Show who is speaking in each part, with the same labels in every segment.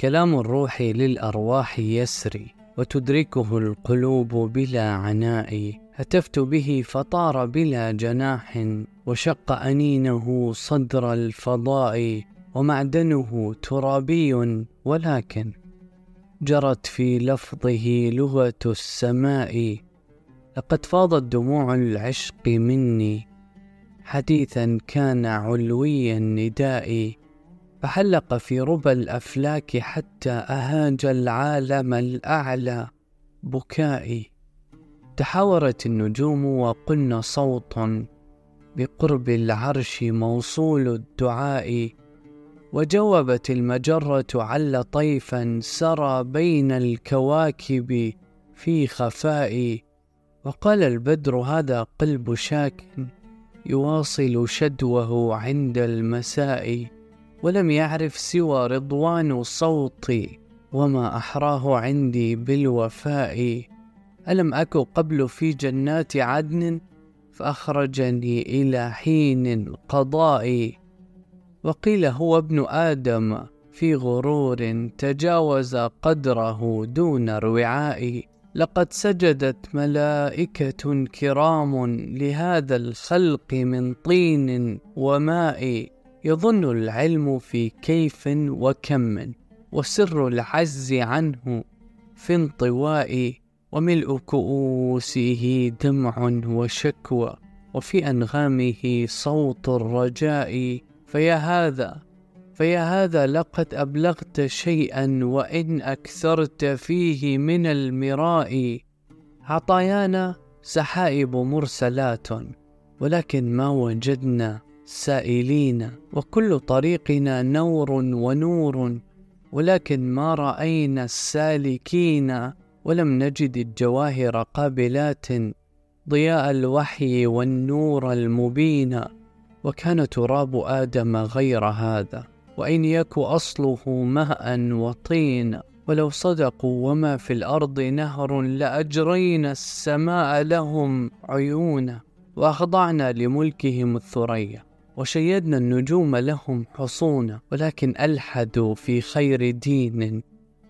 Speaker 1: كلام الروح للأرواح يسري وتدركه القلوب بلا عناء. هتفت به فطار بلا جناح وشق أنينه صدر الفضاء ومعدنه ترابي. ولكن جرت في لفظه لغة السماء لقد فاضت دموع العشق مني حديثا كان علوي النداء. فحلق في ربى الأفلاك حتى أهاج العالم الأعلى بكائي. تحاورت النجوم وقلن صوت بقرب العرش موصول الدعاء. وجوبت المجرة عل طيفا سرى بين الكواكب في خفاء. وقال البدر هذا قلب شاك يواصل شدوه عند المساء. ولم يعرف سوى رضوان صوتي وما أحراه عندي بالوفاء. ألم أك قبل في جنات عدن فأخرجني إلى حين القضاء وقيل هو ابن آدم في غرور تجاوز قدره دون الوعاء لقد سجدت ملائكة كرام لهذا الخلق من طين وماء. يظن العلم في كيف وكم وسر العز عنه في انطواء وملء كؤوسه دمع وشكوى وفي أنغامه صوت الرجاء. فيا هذا فيا هذا لقد أبلغت شيئا وإن أكثرت فيه من المراء. عطايانا سحائب مرسلات ولكن ما وجدنا سائلين وكل طريقنا نور ونور ولكن ما رأينا السالكين ولم نجد الجواهر قابلات ضياء الوحي والنور المبين وكان تراب آدم غير هذا. وإن يك أصله ماء وطين ولو صدقوا وما في الأرض نهر لأجرينا السماء لهم عيونا وأخضعنا لملكهم الثريا. وشيدنا النجوم لهم حصونا ولكن ألحدوا في خير دين.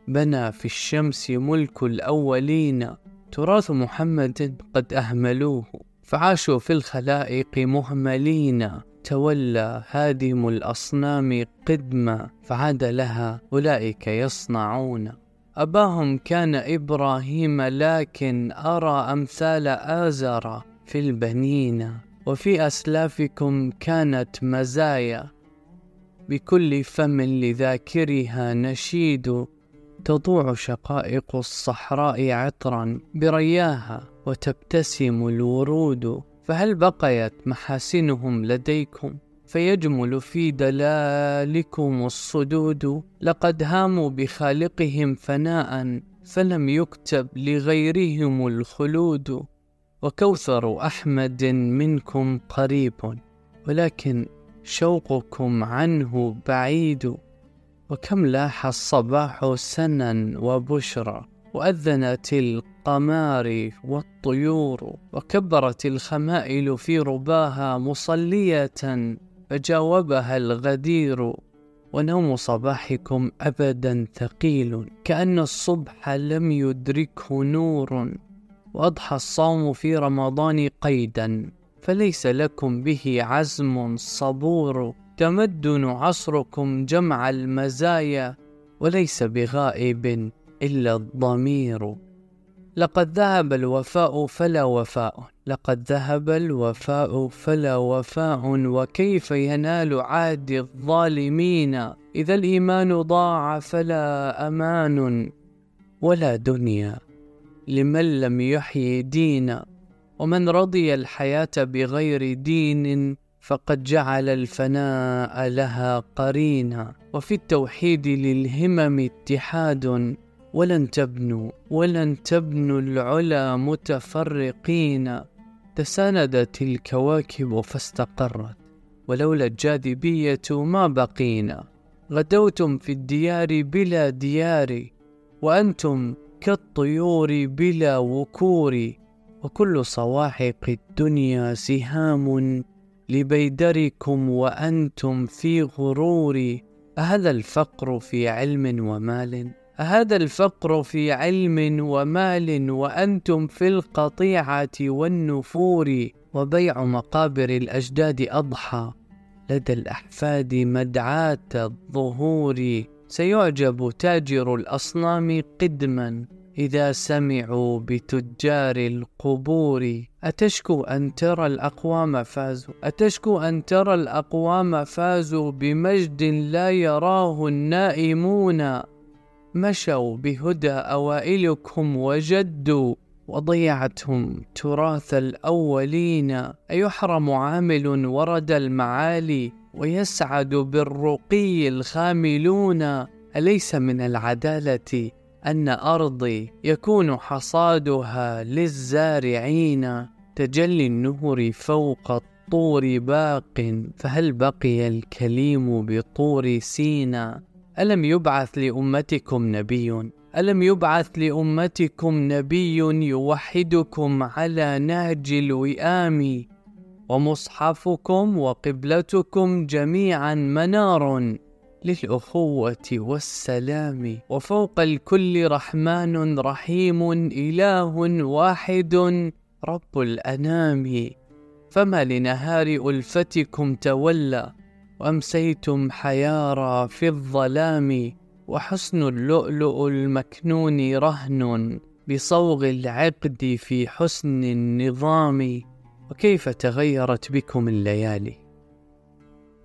Speaker 1: بنى في الشمس ملك الأولين. تراث محمد قد أهملوه فعاشوا في الخلائق مهملين. تولى هادم الأصنام قدما فعاد لها أولئك يصنعون. أباهم كان إبراهيم لكن أرى أمثال آزر في البنين. وفي أسلافكم كانت مزايا بكل فم لذاكرها نشيد تضوع شقائق الصحراء عطرا برياها وتبتسم الورود فهل بقيت محاسنهم لديكم؟ فيجمل في دلالكم الصدود لقد هاموا بخالقهم فناء فلم يكتب لغيرهم الخلود. وكوثر أحمد منكم قريب ولكن شوقكم عنه بعيد. وكم لاح الصباح سنا وبشرى وأذنت القمار والطيور وكبرت الخمائل في رباها مصلية فجاوبها الغدير. ونوم صباحكم أبدا ثقيل كأن الصبح لم يدركه نور. وأضحى الصوم في رمضان قيدا فليس لكم به عزم صبور. تمدن عصركم جمع المزايا وليس بغائب إلا الضمير. لقد ذهب الوفاء فلا وفاء لقد ذهب الوفاء فلا وفاء. وكيف ينال عهد الظالمين؟ إذا الإيمان ضاع فلا أمان ولا دنيا لمن لم يحيي دينا ومن رضي الحياة بغير دين فقد جعل الفناء لها قرينا. وفي التوحيد للهمم اتحاد ولن تبنوا ولن تبنوا العلا متفرقين. تساندت الكواكب فاستقرت ولولا الجاذبية ما بقينا. غدوتم في الديار بلا ديار وأنتم كالطيور بلا وكور وكل صواحق الدنيا سهام لبيدركم وأنتم في غرور. أهذا الفقر في علم ومال؟ أهذا الفقر في علم ومال وأنتم في القطيعة والنفور. وبيع مقابر الأجداد أضحى لدى الأحفاد مدعاة الظهور. سيعجب تاجر الأصنام قدما إذا سمعوا بتجار القبور. أتشكو أن ترى الأقوام فازوا. أتشكو أن ترى الأقوام فازوا بمجد لا يراه النائمون. مشوا بهدى أوائلكم وجدوا وضيعتهم تراث الأولين. أيحرم عامل ورد المعالي؟ ويسعد بالرقي الخاملون. أليس من العدالة أن أرضي يكون حصادها للزارعين؟ تجلي النهر فوق الطور باق فهل بقي الكليم بطور سينا ألم يبعث لأمتكم نبي؟ ألم يبعث لأمتكم نبي يوحدكم على نهج الوئام؟ ومصحفكم وقبلتكم جميعا منار للأخوة والسلام. وفوق الكل رحمن رحيم إله واحد رب الأنام. فما لنهار ألفتكم تولى وأمسيتم حيارى في الظلام. وحسن اللؤلؤ المكنون رهن بصوغ العقد في حسن النظام. وكيف تغيرت بكم الليالي؟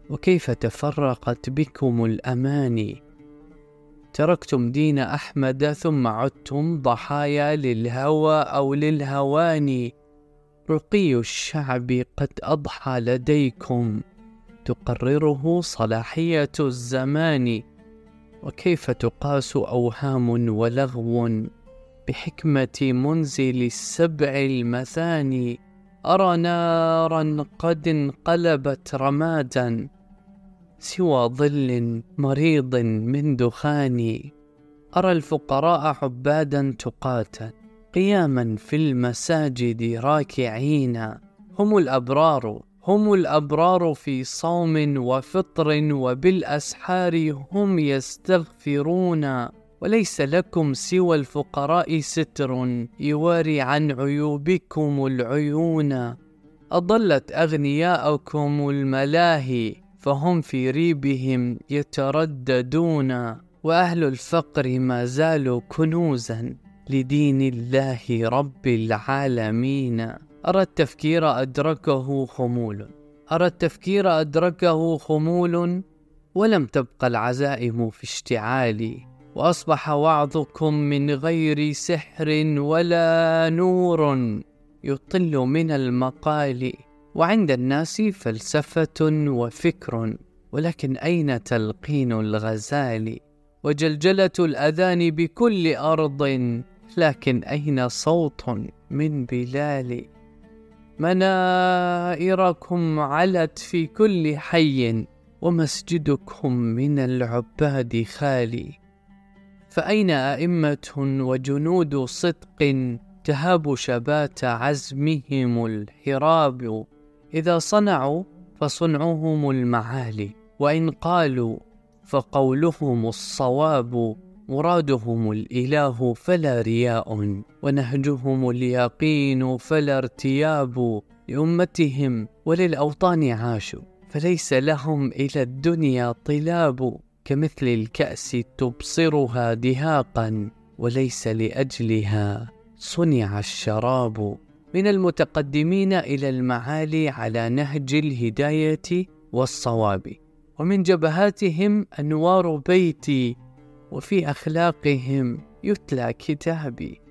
Speaker 1: وكيف تفرقت بكم الأماني؟ تركتم دين أحمد ثم عدتم ضحايا للهوى أو للهوان رقي الشعب قد أضحى لديكم. تقرره صلاحية الزمان. وكيف تقاس أوهام ولغو؟ بحكمة منزل السبع المثاني. أرى نارا قد انقلبت رمادا سوى ظل مريض من دخان. أرى الفقراء عبادا تقاتا قياما في المساجد راكعين. هم الأبرار هم الأبرار في صوم وفطر وبالأسحار هم يستغفرون. وليس لكم سوى الفقراء ستر يواري عن عيوبكم العيون. أضلت اغنياءكم الملاهي فهم في ريبهم يترددون. وأهل الفقر ما زالوا كنوزا لدين الله رب العالمين. أرى التفكير أدركه خمول. أرى التفكير أدركه خمول. ولم تبق العزائم في اشتعالي. وأصبح وعظكم من غير سحر ولا نور يطل من المقال وعند الناس فلسفة وفكر ولكن أين تلقين الغزال؟ وجلجلة الأذان بكل أرض لكن أين صوت من بلال؟ منائركم علت في كل حي ومسجدكم من العباد خالي فأين أئمة وجنود صدق تهاب شبات عزمهم الحراب؟ إذا صنعوا فصنعهم المعالي وإن قالوا فقولهم الصواب مرادهم الإله فلا رياء ونهجهم اليقين فلا ارتياب. لأمتهم وللأوطان عاشوا فليس لهم إلى الدنيا طلاب. كمثل الكأس تبصرها دهاقا وليس لأجلها صنع الشراب. من المتقدمين إلى المعالي على نهج الهداية والصواب. ومن جبهاتهم أنوار بيتي وفي أخلاقهم يتلى كتابي.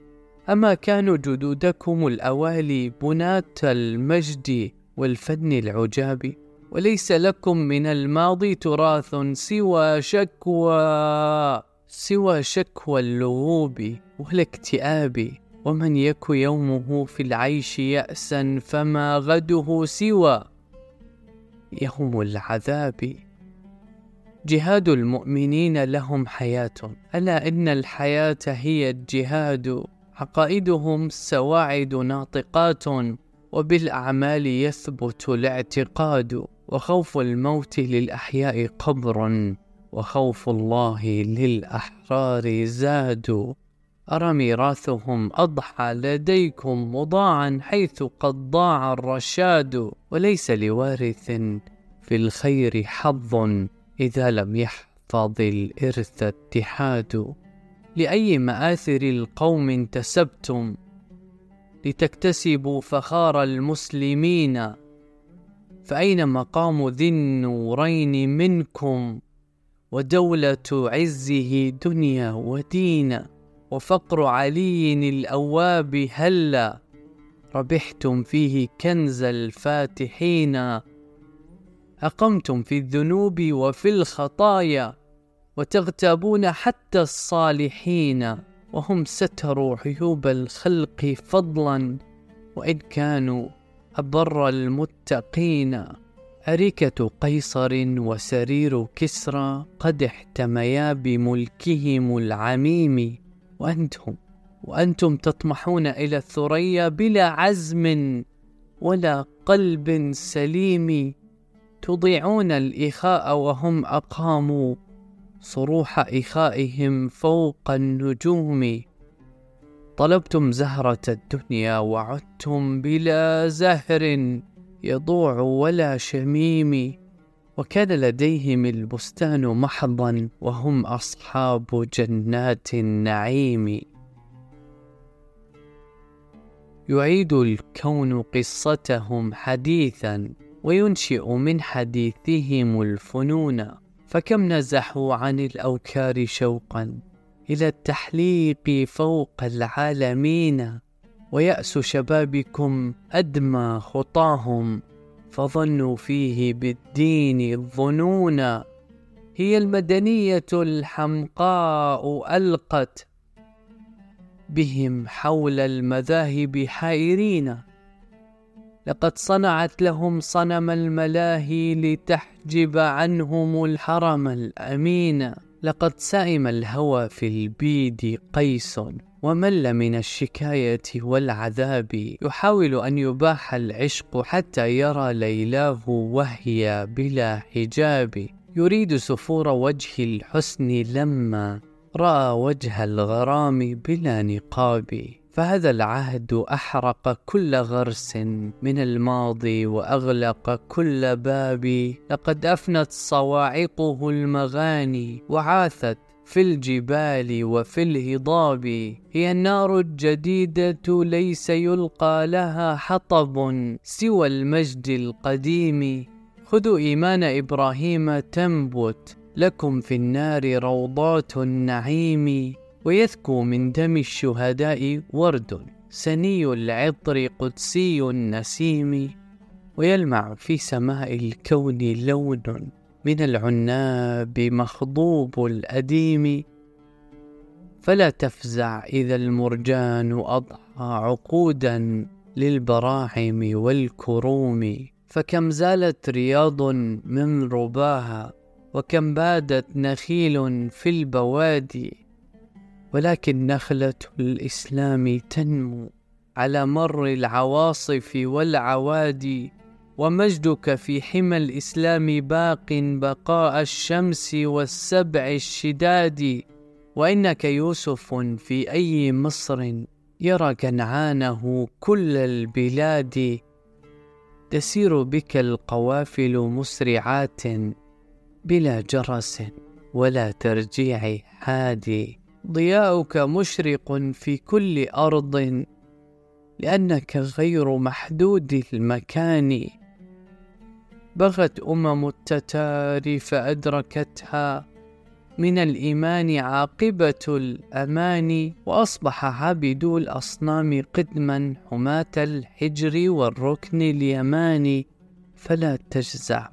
Speaker 1: أما كانوا جدودكم الأوالي بناة المجد والفن العجاب. وليس لكم من الماضي تراث سوى شكوى سوى شكوى اللغوب والاكتئاب. ومن يك يومه في العيش يأسا فما غده سوى. يوم العذاب. جهاد المؤمنين لهم حياة. ألا إن الحياة هي الجهاد؟ عقائدهم سواعد ناطقات. وبالأعمال يثبت الاعتقاد. وخوف الموت للأحياء قبر وخوف الله للأحرار زاد أرى ميراثهم أضحى لديكم مضاعا حيث قد ضاع الرشاد. وليس لوارث في الخير حظ إذا لم يحفظ الإرث اتحاد. لأي مآثر القوم انتسبتم؟ لتكتسبوا فخار المسلمين. فأين مقام ذي النورين منكم؟ ودولة عزه دنيا ودين وفقر علي الأواب هلا. ربحتم فيه كنز الفاتحين. أقمتم في الذنوب وفي الخطايا وتغتابون حتى الصالحين. وهم ستروا عيوب الخلق فضلا وإن كانوا أبر المتقين. أريكة قيصر وسرير كسرى قد احتميا بملكهم العميم. وأنتم وأنتم تطمحون إلى الثريا بلا عزم ولا قلب سليم. تضيعون الإخاء وهم أقاموا. صروح إخائهم فوق النجوم. طلبتم زهرة الدنيا وعدتم بلا زهر يضوع ولا شميم وكان لديهم البستان محضا وهم أصحاب جنات النعيم. يعيد الكون قصتهم حديثا وينشئ من حديثهم الفنون فكم نزحوا عن الأوكار شوقا. إلى التحليق فوق العالمين ويأس شبابكم أدمى خطاهم فظنوا فيه بالدين الظنون. هي المدنية الحمقاء ألقت بهم حول المذاهب حائرين. لقد صنعت لهم صنم الملاهي لتحجب عنهم الحرم الأمين. لقد سئم الهوى في البيد قيس ومل من الشكاية والعذاب. يحاول أن يباح العشق حتى يرى ليلاه وهي بلا حجاب. يريد سفور وجه الحسن لما رأى وجه الغرام بلا نقاب. فهذا العهد أحرق كل غرس من الماضي وأغلق كل باب. لقد أفنت صواعقه المغاني وعاثت في الجبال وفي الهضاب. هي النار الجديدة ليس يلقى لها حطب سوى المجد القديم. خذوا إيمان إبراهيم تنبت لكم في النار روضات النعيم. ويذكو من دم الشهداء ورد سني العطر قدسي النسيم ويلمع في سماء الكون لون من العناب مخضوب الأديم. فلا تفزع إذا المرجان أضحى عقودا للبراعم والكروم. فكم زالت رياض من رباها وكم بادت نخيل في البوادي. ولكن نخلة الإسلام تنمو على مر العواصف والعوادي ومجدك في حمى الإسلام باق بقاء الشمس والسبع الشداد. وإنك يوسف في أي مصر يرى كنعانه كل البلاد. تسير بك القوافل مسرعات بلا جرس ولا ترجيع حادي ضياؤك مشرق في كل أرض لأنك غير محدود المكان. بغت أمم التتار فأدركتها من الإيمان عاقبة الأمان وأصبح عابدو الأصنام قدما حماة الحجر والركن اليماني فلا تجزع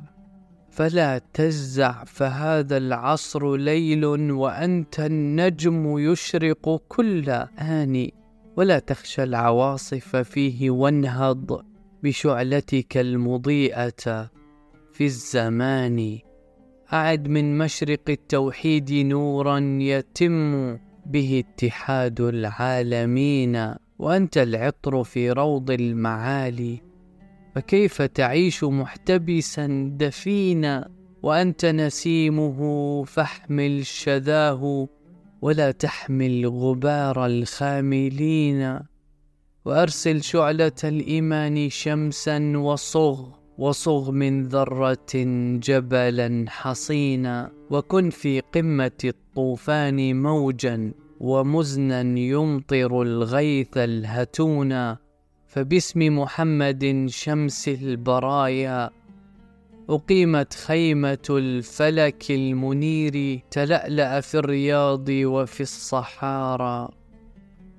Speaker 1: فلا تجزع فهذا العصر ليل وأنت النجم يشرق كل آن. ولا تخشى العواصف فيه وانهض بشعلتك المضيئة في الزمان. أعد من مشرق التوحيد نورا يتم به اتحاد العالمين وأنت العطر في روض المعالي. فكيف تعيش محتبسا دفينا وأنت نسيمه؟ فاحمل شذاه ولا تحمل غبار الخاملين. وأرسل شعلة الإيمان شمسا وصغ وصغ من ذرة جبلا حصينا. وكن في قمة الطوفان موجا ومزنا يمطر الغيث الهتونا. فباسم محمد شمس البرايا أقيمت خيمة الفلك المنير تلألأ في الرياض وفي الصحارى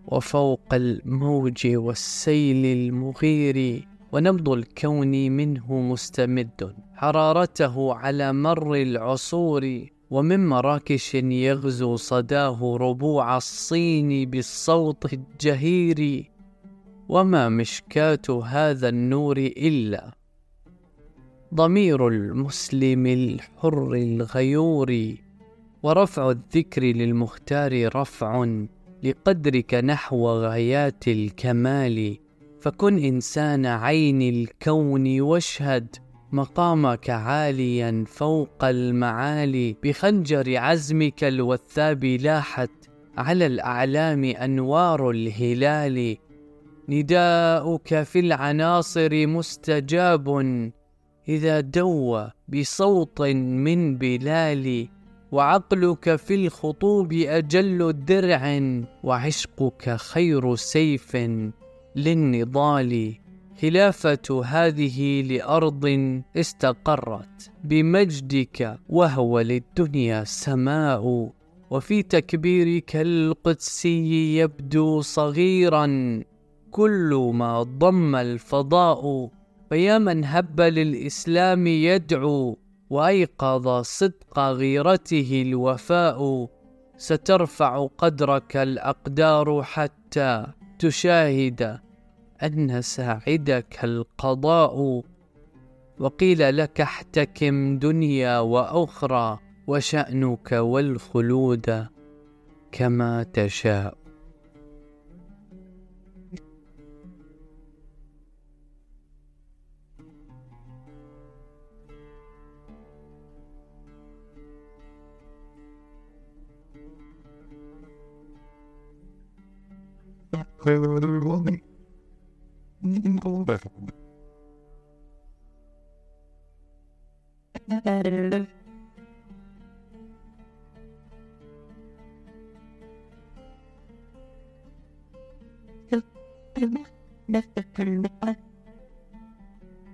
Speaker 1: وفوق الموج والسيل المغير ونبض الكون منه مستمد حرارته على مر العصور ومن مراكش يغزو صداه ربوع الصين بالصوت الجهير وما مشكاة هذا النور إلا ضمير المسلم الحر الغيور ورفع الذكر للمختار رفع لقدرك نحو غايات الكمال. فكن إنسان عين الكون واشهد مقامك عاليا فوق المعالي. بخنجر عزمك الوثاب لاحت على الأعلام أنوار الهلال. نداؤك في العناصر مستجاب. إذا دوى بصوت من بلال وعقلك في الخطوب أجل درع وعشقك خير سيف للنضال. خلافة هذه لأرض استقرت بمجدك وهو للدنيا سماء. وفي تكبيرك القدسي يبدو صغيرا. كل ما ضم الفضاء فيا من هب للإسلام يدعو وأيقظ صدق غيرته الوفاء. سترفع قدرك الأقدار حتى تشاهد أن ساعدك القضاء. وقيل لك احتكم دنيا وأخرى وشأنك والخلود كما تشاء.
Speaker 2: Clearly, we're